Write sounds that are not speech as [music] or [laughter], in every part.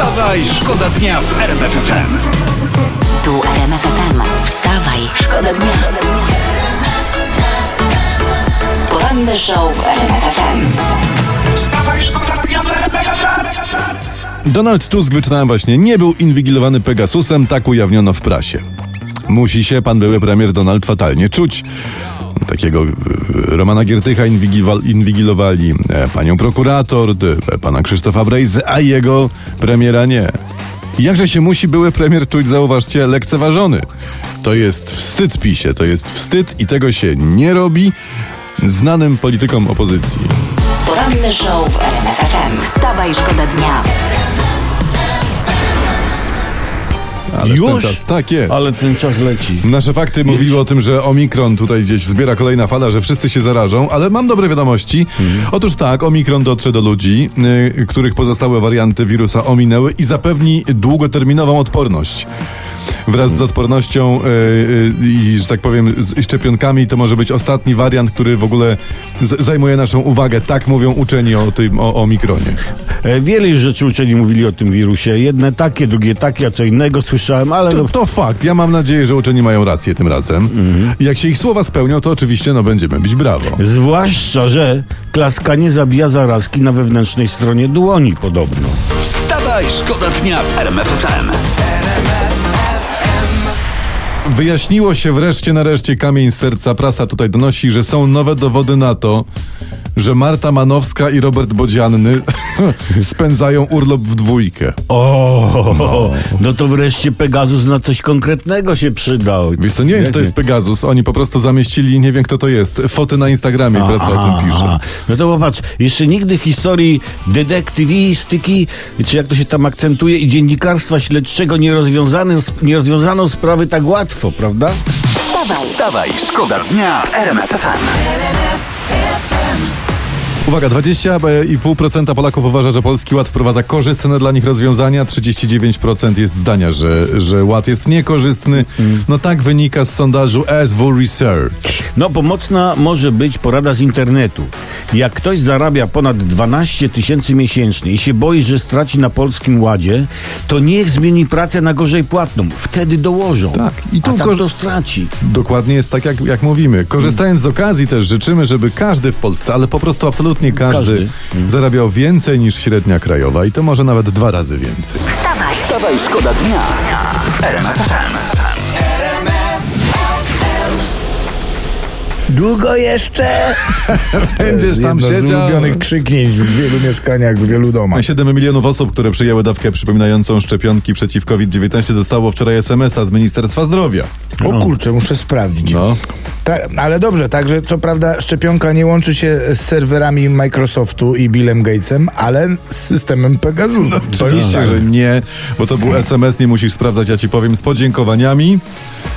Wstawaj, szkoda dnia w RMF FM. Tu RMF FM. Wstawaj, szkoda dnia. Poranny show w RMF FM. Wstawaj, szkoda dnia w RMF FM. Donald Tusk, wyczytałem właśnie, nie był inwigilowany Pegasusem, tak ujawniono w prasie. Musi się pan były premier Donald fatalnie czuć. Takiego e, Romana Giertycha inwigilowali, e, panią prokurator, e, pana Krzysztofa Brejzy, a jego premiera nie. I Jakże się musi były premier czuć, zauważcie, lekceważony. To jest wstyd pisie, to jest wstyd i tego się nie robi znanym politykom opozycji. Poranny show w RMF FM. Wstawaj, szkoda dnia. Ale Już? Ten czas, tak jest. Ale ten czas leci. Nasze fakty mówiły o tym, że Omikron tutaj gdzieś zbiera kolejna fala, że wszyscy się zarażą, ale mam dobre wiadomości. Otóż tak, Omikron dotrze do ludzi, y, których pozostałe warianty wirusa ominęły i zapewni długoterminową odporność. Wraz z odpornością y, y, i, że tak powiem, z szczepionkami to może być ostatni wariant, który w ogóle zajmuje naszą uwagę. Tak mówią uczeni o tym, o, o Omikronie. E, Wiele już rzeczy uczeni mówili o tym wirusie. Jedne takie, drugie takie, a co innego słyszałem, ale no, To, to fakt. Ja mam nadzieję, że uczeni mają rację tym razem. I jak się ich słowa spełnią, to oczywiście no, będziemy bić brawo. zwłaszcza, że klaskanie zabija zarazki na wewnętrznej stronie dłoni podobno. Wstawaj, szkoda dnia w RMF FM. Wyjaśniło się wreszcie, nareszcie kamień serca. Prasa tutaj donosi, że są nowe dowody na to, że Marta Manowska i Robert Bodzianny [laughs] spędzają urlop w dwójkę. O, no. to wreszcie Pegasus na coś konkretnego się przydał. Wiesz co, nie wiem, czy to jest Pegasus. Oni po prostu zamieścili, nie wiem kto to jest, foty na Instagramie, prasa o tym pisze. Aha. No to popatrz, jeszcze nigdy w historii detektywistyki, czy jak to się tam akcentuje, i dziennikarstwa śledczego nie, rozwiązane, nie rozwiązano sprawy tak łatwo, prawda? Wstawaj, Wstawaj, szkoda dnia w RMF FM. Uwaga, 20,5% Polaków uważa, że Polski Ład wprowadza korzystne dla nich rozwiązania, 39% jest zdania, że, że Ład jest niekorzystny. No tak wynika z sondażu SW Research. No, pomocna może być porada z internetu. Jak ktoś zarabia ponad 12 tysięcy miesięcznie i się boi, że straci na polskim ładzie, to niech zmieni pracę na gorzej płatną. Wtedy dołożą. Tak, i tu to straci. Dokładnie jest tak, jak, jak mówimy. Korzystając z okazji też życzymy, żeby każdy w Polsce, ale po prostu absolutnie każdy, Każdy. zarabiał więcej niż średnia krajowa i to może nawet dwa razy więcej. wstawaj. Wstawaj, szkoda dnia. Długo jeszcze? [laughs] Będziesz tam Jedno z siedział. ulubionych krzyknięć w wielu mieszkaniach, w wielu domach. 7 milionów osób, które przyjęły dawkę przypominającą szczepionki przeciw COVID-19 dostało wczoraj SMS-a z Ministerstwa Zdrowia. O kurczę, muszę sprawdzić. No. Ta, ale dobrze, także co prawda szczepionka nie łączy się z serwerami Microsoftu i Billem Gatesem, ale z systemem Pegasusa. To Oczywiście, tak. że nie, bo to był SMS, nie musisz sprawdzać, ja ci powiem, z podziękowaniami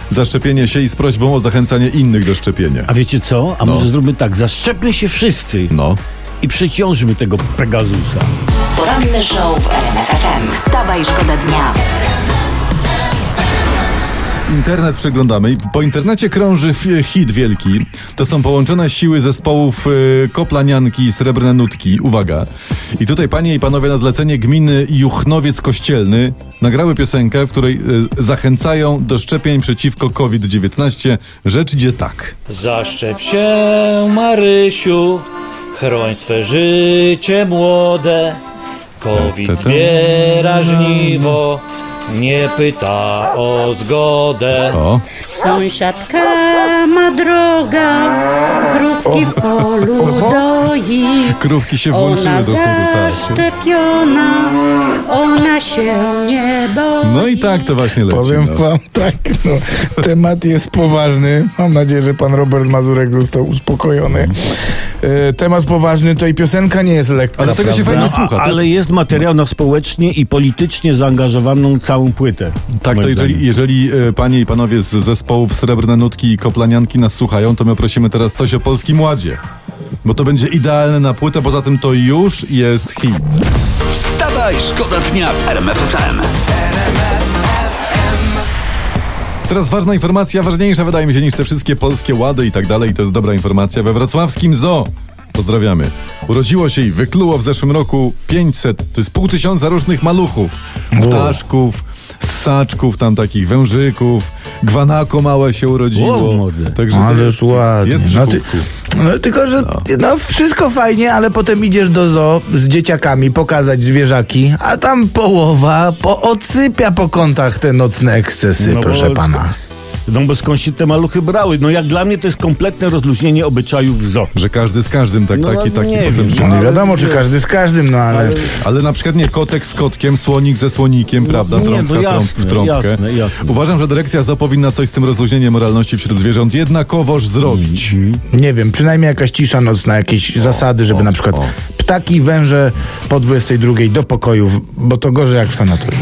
za szczepienie się i z prośbą o zachęcanie innych do szczepienia. A wiecie co? A No. może zróbmy tak, zaszczepmy się wszyscy No. i przeciążmy tego Pegasusa. Poranny show w RMF FM. Wstawaj, szkoda dnia. Internet przeglądamy i po internecie krąży f- hit wielki. To są połączone siły zespołów y, Koplanianki i Srebrne Nutki. Uwaga. I tutaj panie i panowie na zlecenie gminy Juchnowiec Kościelny nagrały piosenkę, w której y, zachęcają do szczepień przeciwko COVID-19. Rzecz idzie tak. Zaszczep się, Marysiu, chroń swe życie młode. COVID zbiera żniwo, nie pyta o zgodę. O, Sąsiadka ma droga, krówki w polu doi. krówki się Ona włączyły do chóru. Tak. zaszczepiona, ona się nie boi. No i tak to właśnie leci. Powiem no. wam tak, no, temat jest poważny. Mam nadzieję, że pan Robert Mazurek został uspokojony. E, temat poważny, to i piosenka nie jest lekka. Ale tego się prawda? fajnie słucha. To Ale jest materiał na społecznie i politycznie zaangażowaną całą płytę. Tak, to moim jeżeli, zdaniem. jeżeli e, panie i panowie z zespołów Srebrne Nutki i Koplanianki nas słuchają, to my prosimy teraz coś o Polskim Ładzie. Bo to będzie idealne na płytę, poza tym to już jest hit. Wstawaj, szkoda dnia w RMF Teraz ważna informacja, ważniejsza wydaje mi się niż te wszystkie polskie łady i tak dalej. To jest dobra informacja. We wrocławskim zoo, pozdrawiamy, urodziło się i wykluło w zeszłym roku 500, to jest pół tysiąca różnych maluchów. Ptaszków, ssaczków, tam takich wężyków, gwanako małe się urodziło. Młody. Także jest, ładnie. jest no, ty. No, tylko, że no. wszystko fajnie, ale potem idziesz do zoo z dzieciakami pokazać zwierzaki, a tam połowa poodsypia po kątach te nocne ekscesy, No bo- proszę pana. No bo skąd się te maluchy brały? No jak dla mnie to jest kompletne rozluźnienie obyczajów w zoo. Że każdy z każdym, tak, No, taki, taki nie potem... wiem, No nie ale wiadomo, czy każdy z każdym, no ale... Ale na przykład nie kotek z kotkiem, słonik ze słonikiem, prawda? nie, Trąbka no trąb jasne, w trąbkę. jasne, jasne. Uważam, że dyrekcja ZO powinna coś z tym rozluźnieniem moralności wśród zwierząt jednakowoż zrobić. Nie wiem, przynajmniej jakaś cisza nocna, jakieś zasady, żeby na przykład ptaki, węże po 22 do pokoju, w- bo to gorzej jak w sanatorium.